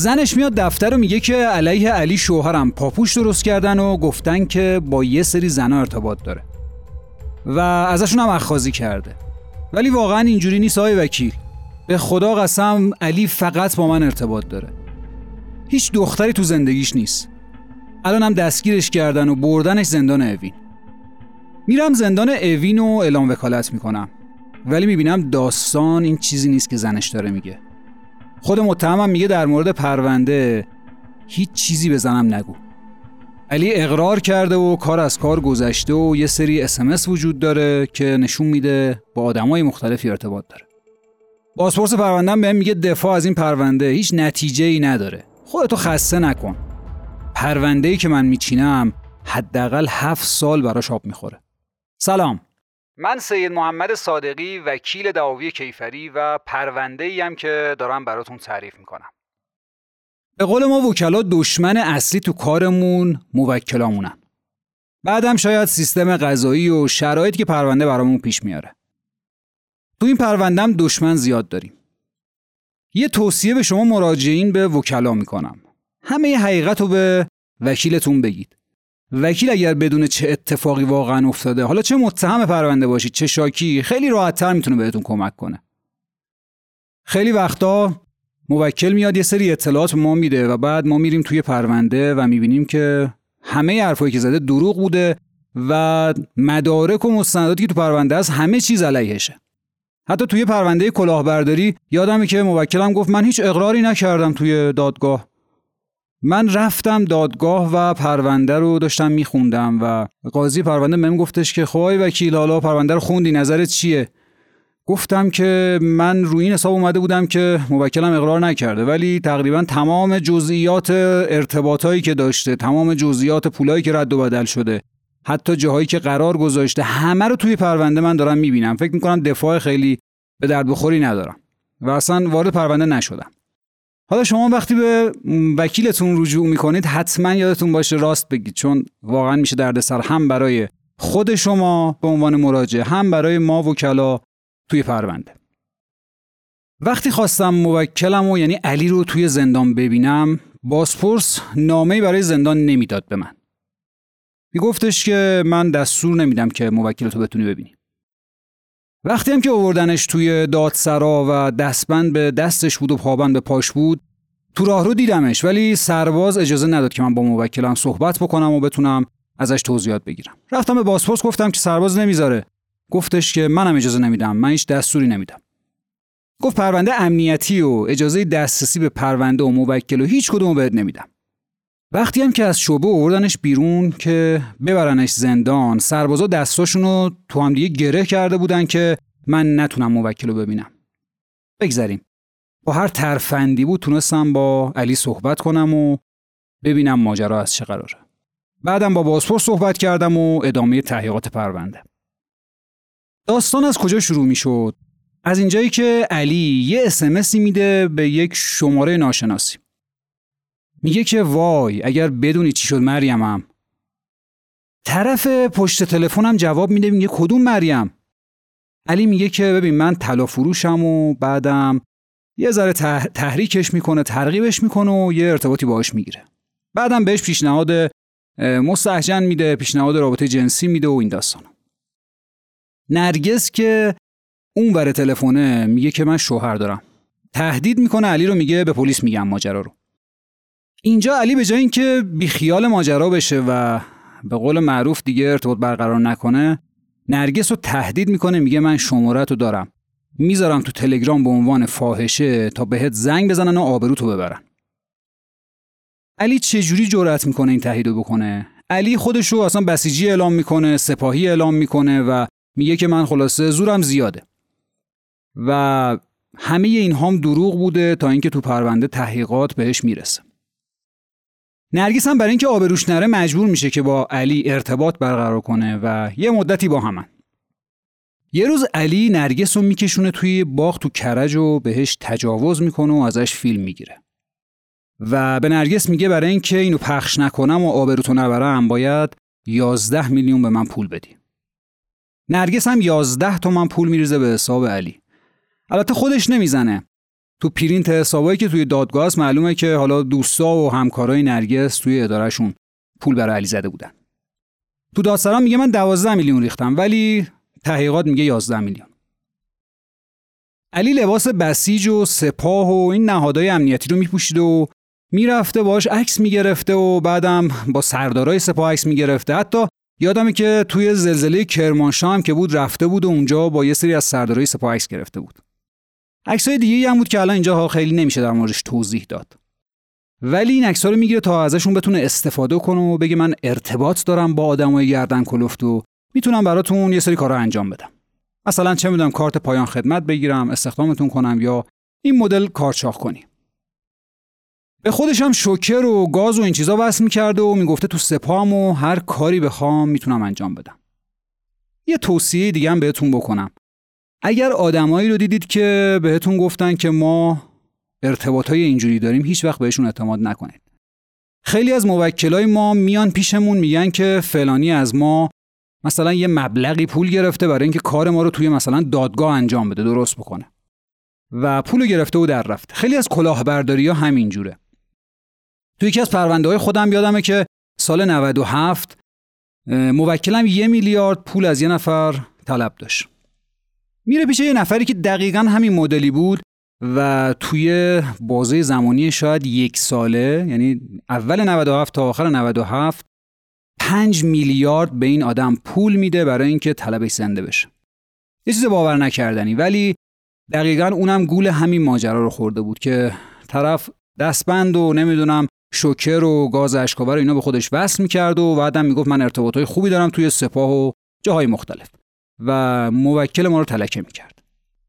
زنش میاد دفتر و میگه که علیه علی شوهرم پاپوش درست کردن و گفتن که با یه سری زنها ارتباط داره. و ازشون هم اخخازی کرده. ولی واقعا اینجوری نیست آقای وکیل. به خدا قسم علی فقط با من ارتباط داره. هیچ دختری تو زندگیش نیست. الان هم دستگیرش کردن و بردنش زندان اوین. میرم زندان اوین و اعلام وکالت می‌کنم. ولی می‌بینم داستان این چیزی نیست که زنش داره میگه. خود متهمم میگه در مورد پرونده هیچ چیزی به زنم نگو. علی اقرار کرده و کار از کار گذشته و یه سری اسمس وجود داره که نشون میده با آدمای مختلفی ارتباط داره. بازپرس پروندهم بهم میگه دفاع از این پرونده هیچ نتیجه ای نداره. خودتو خسته نکن. پرونده ای که من میچینم حداقل هفت سال براش آب می‌خوره. سلام. من سید محمد صادقی وکیل دعاوی کیفری و پرونده ای هم که دارم براتون تعریف می‌کنم. به قول ما وکلا دشمن اصلی تو کارمون موکلامونن. بعدم شاید سیستم قضایی و شرایطی که پرونده برامون پیش میاره. تو این پرونده هم دشمن زیاد داریم. یه توصیه به شما مراجعین به وکلا می‌کنم. همه حقیقت رو به وکیلتون بگید. وکیل اگر بدون چه اتفاقی واقعا افتاده. حالا چه متهم پرونده باشید چه شاکی خیلی راحتتر می‌تونه بهتون کمک کنه. خیلی وقتا موکل میاد یه سری اطلاعات ما میده و بعد ما میریم توی پرونده و می‌بینیم که همه حرفایی که زده دروغ بوده و مدارک و مستنداتی که تو پرونده است همه چیز علیهشه. حتی توی پرونده کلاهبرداری یادمه که موکلم گفت من هیچ اقراری نکردم توی دادگاه. من رفتم دادگاه و پرونده رو داشتم میخوندم و قاضی پرونده بهم گفتش که خواهی وکیل حالا پرونده رو خوندی نظرت چیه؟ گفتم که من روی این حساب اومده بودم که موکلم اقرار نکرده ولی تقریبا تمام جزئیات ارتباطایی که داشته تمام جزئیات پولایی که رد و بدل شده حتی جاهایی که قرار گذاشته همه رو توی پرونده من دارم می‌بینم. فکر می‌کنم دفاع خیلی به درد بخوری ندارم. و اصلا وارد پرونده نشدم. حالا شما وقتی به وکیلتون رجوع می‌کنید حتما یادتون باشه راست بگید چون واقعا میشه دردسر هم برای خود شما به عنوان مراجع هم برای ما وکلا توی پرونده. وقتی خواستم موکلم و یعنی علی رو توی زندان ببینم بازپرس نامه برای زندان نمی‌داد به من. میگفتش که من دستور نمیدم که موکلتو بتونی ببینی. وقتی هم که آوردنش توی دادسرا و دستبند به دستش بود و پابند به پاش بود تو راهرو دیدمش ولی سرباز اجازه نداد که من با موکلم صحبت بکنم و بتونم ازش توضیحات بگیرم. رفتم به بازپرس گفتم که سرباز نمی‌ذاره. گفتش که منم اجازه نمیدم من هیچ دستوری نمیدم. گفت پرونده امنیتی و اجازه دسترسی به پرونده و موکل و هیچ کدوم بهت نمیدم. وقتی هم که از شعبه آوردنش بیرون که ببرنش زندان سربازا دستاشون رو تو هم دیگه گره کرده بودن که من نتونم موکل رو ببینم. بگذریم. با هر ترفندی بود تونستم با علی صحبت کنم و ببینم ماجرا از چه قراره. بعدم با بازپرس صحبت کردم و ادامه تحقیقات پرونده. داستان از کجا شروع می شد؟ از اینجایی که علی یه اسمسی میده به یک شماره ناشناسی. میگه که وای اگر بدونی چی شد مریمم طرف پشت تلفنم جواب میده میگه کدوم مریم؟ علی میگه که ببین من طلا فروشم و بعدم یه ذره تحریکش می‌کنه ترغیبش می‌کنه و یه ارتباطی باهاش می‌گیره. بعدم بهش پیشنهاد مستحجن میده پیشنهاد رابطه جنسی میده و این داستان نرگس که اون بر تلفنه میگه که من شوهر دارم. تهدید می‌کنه علی رو میگه به پلیس میگم ماجرا رو. اینجا علی به جای اینکه بیخیال ماجرا بشه و به قول معروف دیگه ارتباط برقرار نکنه نرگس رو تهدید می‌کنه میگه من شمارت رو دارم. می‌ذارم تو تلگرام به عنوان فاحشه تا بهت زنگ بزنن و آبروتو ببرن. علی چجوری جرأت می‌کنه این تهدید بکنه؟ علی خودش رو اصلا بسیجی اعلام می‌کنه سپاهی اعلام می‌کنه و میگه که من خلاصه زورم زیاده. و همه این هم دروغ بوده تا اینکه تو پرونده تحقیقات بهش می‌رسه. نرگس هم برای اینکه آبروش نره مجبور میشه که با علی ارتباط برقرار کنه و یه مدتی با همن. یه روز علی نرگس رو میکشونه توی باغ تو کرج و بهش تجاوز می‌کنه و ازش فیلم می‌گیره. و به نرگس میگه برای اینکه اینو پخش نکنم و آبروتو نبرم باید 11 میلیون به من پول بدی. نرگس هم 11 تومن پول میریزه به حساب علی. البته خودش نمی‌زنه. تو پرینت حسابایی که توی دادگاه است معلومه که حالا دوستا و همکارای نرگس توی ادارهشون پول برای علی زده بودن. تو دادسرا میگه من 12 میلیون ریختم ولی تحقیقات میگه 11 میلیون. علی لباس بسیج و سپاه و این نهادهای امنیتی رو میپوشید و می‌رفته باش عکس می‌گرفته و بعدم با سردارای سپاه عکس می‌گرفته. حتی یادمه که توی زلزله کرمانشاه هم که بود رفته بود و اونجا با یه سری از سردارای سپاه عکس گرفته بود. عکسای دیگه هم بود که الان اینجا خیلی نمیشه در موردش توضیح داد. ولی این عکس‌ها رو می‌گیره تا ازشون بتونه استفاده کنه و بگه من ارتباط دارم با آدمای گردن کلفت و می‌تونم براتون یه سری کارا انجام بدم. مثلا چه می‌دونم کارت پایان خدمت بگیرم استخدامتون کنم یا این مدل کارچاخ کنی. به خودش هم شوکر و گاز و این چیزا وصل می‌کرده و می‌گفته تو سپام و هر کاری بخوام می‌تونم انجام بدم. یه توصیه دیگه هم بهتون بکنم. اگر آدمایی رو دیدید که بهتون گفتن که ما ارتباط های اینجوری داریم هیچ وقت بهشون اعتماد نکنید. خیلی از موکلای ما میان پیشمون میگن که فلانی از ما مثلا یه مبلغی پول گرفته برای اینکه کار ما رو توی مثلا دادگاه انجام بده درست بکنه. و پول گرفته و در رفته. خیلی از کلاهبرداری ها همینجوره توی یکی از پرونده های خودم یادمه که سال 97 موکلم یه میلیارد پول از یه نفر طلب داشت. میره پیش یه نفری که دقیقا همین مدلی بود و توی بازه زمانی شاید یک ساله یعنی اول 97 تا آخر 97 5 میلیارد به این آدم پول میده برای اینکه طلبش زنده بشه. یه چیز باور نکردنی ولی دقیقا اونم گول همین ماجرا رو خورده بود که طرف دستبند و نمی‌دونم شوکر و گاز اشکاور اینا به خودش وصل می‌کرد و بعدم می‌گفت من ارتباطهای خوبی دارم توی سپاه و جاهای مختلف. و موکل ما رو تلکه می‌کرد.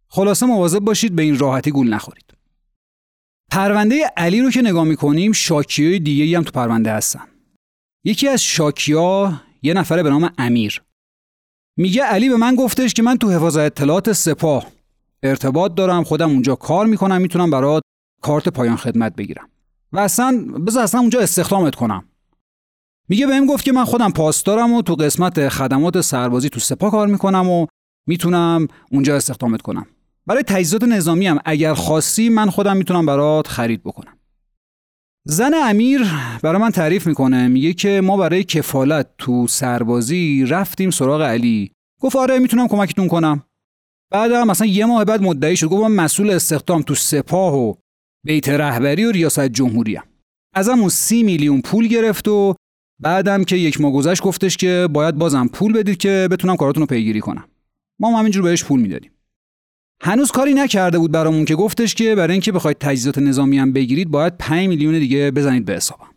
خلاصه مواظب باشید به این راحتی گول نخورید. پرونده علی رو که نگاه می‌کنیم شاکیای دیگه هم تو پرونده هستن. یکی از شاکیا یه نفره به نام امیر. میگه علی به من گفتش که من تو حفاظت اطلاعات سپاه ارتباط دارم خودم اونجا کار می‌کنم می‌تونم برات کارت پایان خدمت بگیرم. و اصلا بذار اصلا اونجا استخدامت کنم. میگه بهم گفت که من خودم پاسدارم و تو قسمت خدمات سربازی تو سپاه کار می‌کنم و می‌تونم اونجا استخدامت کنم. برای تجهیزات نظامی هم اگر خاصی من خودم می‌تونم برات خرید بکنم. زن امیر برای من تعریف می‌کنه میگه که ما برای کفالت تو سربازی رفتیم سراغ علی. گفت آره می‌تونم کمکتون کنم. بعد مثلا یه ماه بعد مدعی شد گفت من مسئول استخدام تو سپاه و بیت رهبری و ریاست جمهوری هم. ازمون سی میلیون پول گرفت و بعدم که یک ماه گذشت گفتش که باید بازم پول بدید که بتونم کاراتون رو پیگیری کنم. ما هم همینجور بهش پول می‌دادیم. هنوز کاری نکرده بود برامون که گفتش که برای اینکه بخواید تجهیزات نظامی هم بگیرید باید 5 میلیون دیگه بزنید به حسابم.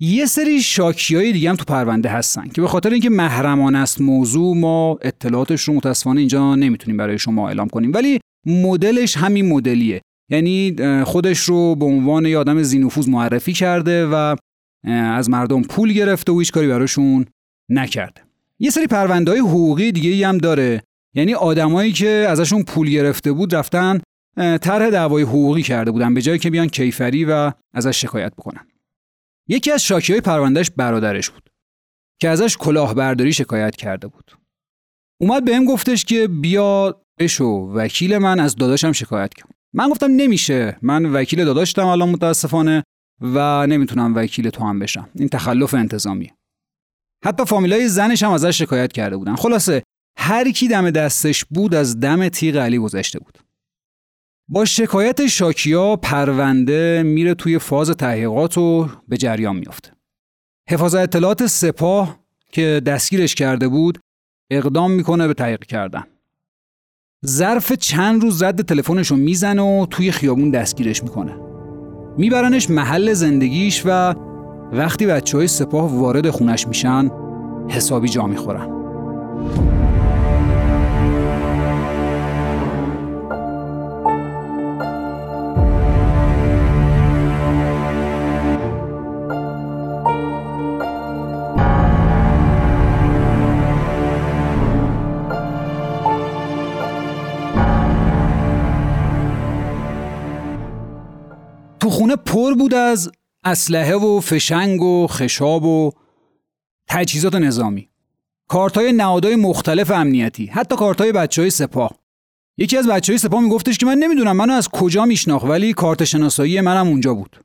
یه سری شاکیای دیگه هم تو پرونده هستن که به خاطر اینکه محرمان است موضوع ما اطلاعاتش رو متاسفانه اینجا نمی‌تونیم برای شما اعلام کنیم. ولی مدلش همین مدلیه. یعنی خودش رو به عنوان یه آدم زینوفوز معرفی کرده و از مردم پول گرفته و هیچ کاری براشون نکرده یه سری پرونده های حقوقی دیگه هم داره. یعنی آدمایی که ازشون پول گرفته بود رفتن طرح دعوای حقوقی کرده بودن به جایی که بیان کیفری و ازش شکایت بکنن. یکی از شاکی های پروندهش برادرش بود که ازش کلاهبرداری شکایت کرده بود. اومد بهم گفتش که بیا بشو وکیل من از داداشم شکایت کنم من گفتم نمیشه. من وکیل داداشتم الان متاسفانه. و نمی‌تونم وکیل تو هم بشم. این تخلف انتظامیه. حتی فامیلای زنش هم ازش شکایت کرده بودن. خلاصه هر کی دم دستش بود از دم تیغ علی گذشته بود. با شکایت شاکیا پرونده میره توی فاز تحقیقات و به جریان میافته. حفاظت اطلاعات سپاه که دستگیرش کرده بود اقدام می‌کنه به تحقیق کردن. ظرف چند روز رد تلفنش می‌زنه و توی خیابون دستگیرش می‌کنه. میبرنش محل زندگیش و وقتی بچه های سپاه وارد خونش میشن حسابی جا می‌خورن. خونه پر بود از اسلحه و فشنگ و خشاب و تجهیزات نظامی. کارت های نهادهای مختلف امنیتی حتی کارت های بچه های سپاه. یکی از بچه های سپاه میگفتش که من نمی‌دونم منو از کجا میشناخت ولی کارت شناسایی منم اونجا بود.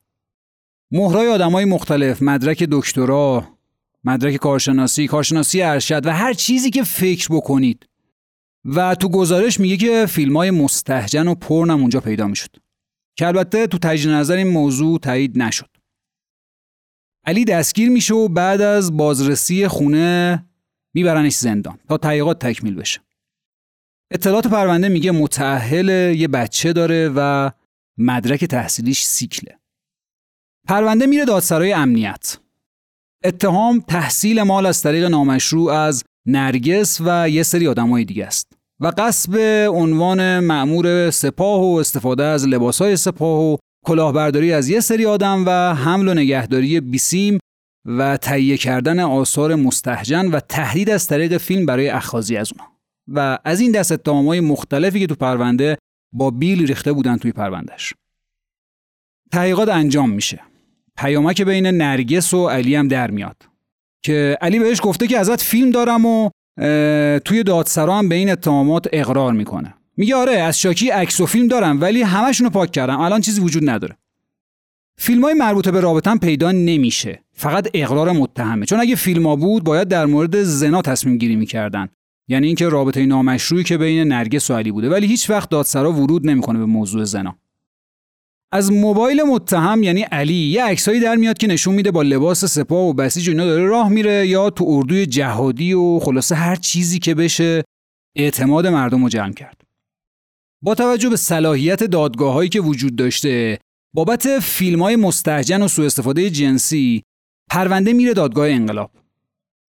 مهرای آدمای مختلف مدرک دکترا مدرک کارشناسی کارشناسی ارشد و هر چیزی که فکر بکنید. و تو گزارش میگه که فیلم های مستحجن و پرنم اونجا پیدا می‌شد. که البته تو تجدید نظر این موضوع تایید نشد. علی دستگیر میشه و بعد از بازرسی خونه میبرنش زندان تا تحقیقات تکمیل بشه. اطلاعات پرونده میگه متأهل یه بچه داره و مدرک تحصیلیش سیکله. پرونده میره دادسرای امنیت. اتهام تحصیل مال از طریق نامشروع از نرگس و یه سری آدمای دیگه است. و قصب عنوان معمور سپاه و استفاده از لباسهای سپاه و کلاهبرداری از یه سری آدم و حمل و نگهداری بیسیم و تهیه کردن آثار مستحجن و تهدید از طریق فیلم برای اخاذی از اونا. و از این دست های مختلفی که تو پرونده با بیل ریخته بودن توی پروندهش تحقیقات انجام میشه. پیامک بین نرگس و علی هم در میاد. که علی بهش گفته که ازت فیلم دارم و توی دادسرا هم به این اتهامات اقرار می‌کنه. میگه آره از شاکی عکس و فیلم دارم ولی همشونو پاک کردم. الان چیزی وجود نداره. فیلم های مربوط به رابطم پیدا نمیشه. فقط اقرار متهمه. چون اگه فیلم ها بود باید در مورد زنا تصمیم گیری می‌کردن. یعنی اینکه رابطه نامشروعی که بین نرگس و علی بوده. ولی هیچ وقت دادسرا ورود نمی‌کنه به موضوع زنا. از موبایل متهم یعنی علی یه عکسایی در میاد که نشون میده با لباس سپاه و بسیج اینا داره راه میره یا تو اردوی جهادی و خلاصه هر چیزی که بشه اعتماد مردم رو جمع کرد. با توجه به صلاحیت دادگاه که وجود داشته بابت فیلم های مستحجن و سوء استفاده جنسی پرونده میره دادگاه انقلاب.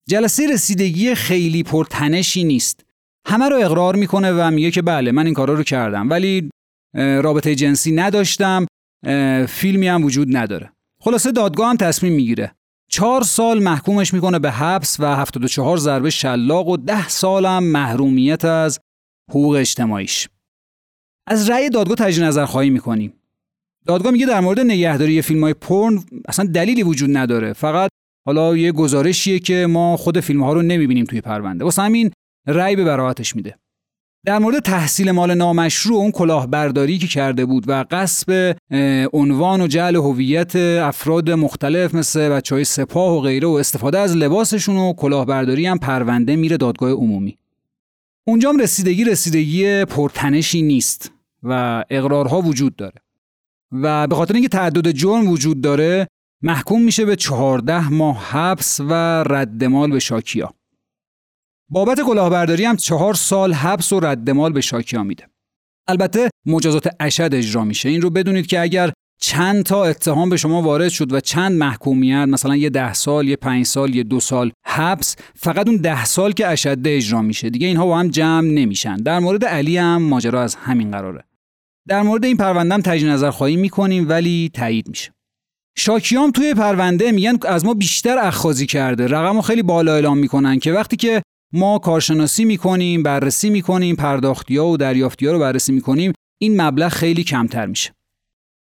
جلسه رسیدگی خیلی پرتنشی نیست. همه رو اقرار می‌کنه و میگه که بله من این کارا رو کردم. ولی رابطه جنسی نداشتم فیلمی هم وجود نداره. خلاصه دادگاه هم تصمیم می‌گیره. چهار سال محکومش می‌کنه به حبس و 74 ضربه شلاق و ده سال هم محرومیت از حقوق اجتماعیش. از رأی دادگاه تجدید نظر خواهی می‌کنیم. دادگاه میگه در مورد نگهداری فیلم های پرن اصلا دلیلی وجود نداره. فقط حالا یه گزارشیه که ما خود فیلم ها رو نمی‌بینیم توی پرونده. واسه همین رأی به براعتش میده. در مورد تحصیل مال نامشروع اون کلاهبرداری که کرده بود و قصب عنوان و جعل هویت افراد مختلف مثل بچه های سپاه و غیره و استفاده از لباسشون و کلاهبرداری هم پرونده میره دادگاه عمومی. اونجا هم رسیدگی رسیدگی پرتنشی نیست و اقرارها وجود داره. و به خاطر اینکه تعدد جرم وجود داره محکوم میشه به چهارده ماه حبس و ردمال به شاکیا. بابت کلاهبرداری هم چهار سال حبس و ردمال به شاکیا میده. البته مجازات اشد اجرا میشه. این رو بدونید که اگر چند تا اتهام به شما وارد شد و چند محکومیت مثلا یه ده سال یه پنج سال یه دو سال حبس فقط اون ده سال که اشده اجرا میشه. دیگه اینها با هم جمع نمیشن. در مورد علی هم ماجرا از همین قراره. در مورد این پرونده هم تجدید نظر خواهی می‌کنیم ولی تایید میشه. شاکیام توی پرونده میگن از ما بیشتر اخاذی کرده. رقمو خیلی بالا اعلام می‌کنن که وقتی که ما کارشناسی می‌کنیم بررسی می‌کنیم پرداختیا و دریافتیا رو بررسی می‌کنیم این مبلغ خیلی کمتر میشه.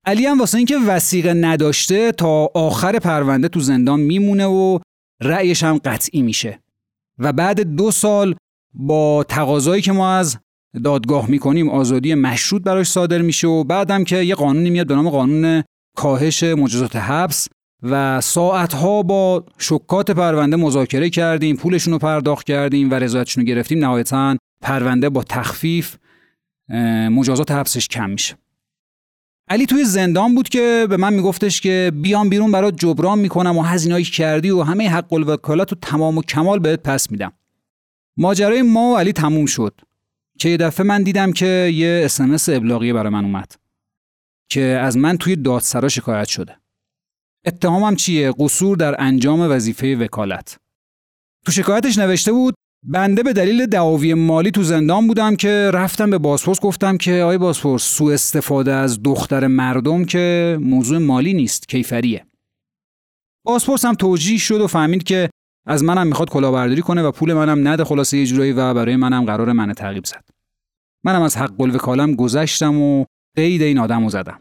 علی هم واسه اینکه وسیقه نداشته تا آخر پرونده تو زندان میمونه و رأیش هم قطعی میشه. و بعد دو سال با تقاضایی که ما از دادگاه می‌کنیم آزادی مشروط براش صادر میشه و بعدم که یه قانونی میاد به نام قانون کاهش مجازات حبس و ساعتها با شکات پرونده مذاکره کردیم پولشون رو پرداخت کردیم و رضایتشون رو گرفتیم. نهایتا پرونده با تخفیف مجازات حبسش کم میشه. علی توی زندان بود که به من میگفتش که بیام بیرون برات جبران می‌کنم و هزینه‌ای کردی و همه حق الوکالت و تمام و کمال بهت پس میدم. ماجرای ما و علی تموم شد که یه دفعه من دیدم که یه اسمس ابلاغی برای من اومد که از من توی دادسرا شکایت شده. اتهامم چیه؟ قصور در انجام وظیفه وکالت. تو شکایتش نوشته بود بنده به دلیل دعاوی مالی تو زندان بودم که رفتم به بازپرس گفتم که آی بازپرس سوء استفاده از دختر مردم که موضوع مالی نیست کیفریه. بازپرس هم توجیه شد و فهمید که از منم می‌خواد کلاهبرداری کنه و پول منم نده خلاصه یه جورایی و برای منم قرار من تعقیب زد. منم از حق الوکالم گذشتم و قید این آدم زدم.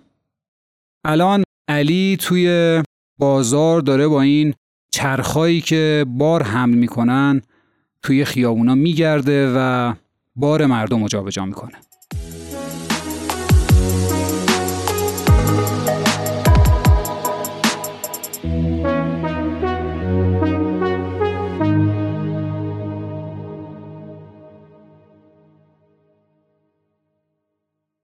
الان علی توی بازار داره با این چرخایی که بار حمل می‌کنن توی خیابونا میگرده و بار مردم رو جابجا می‌کنه.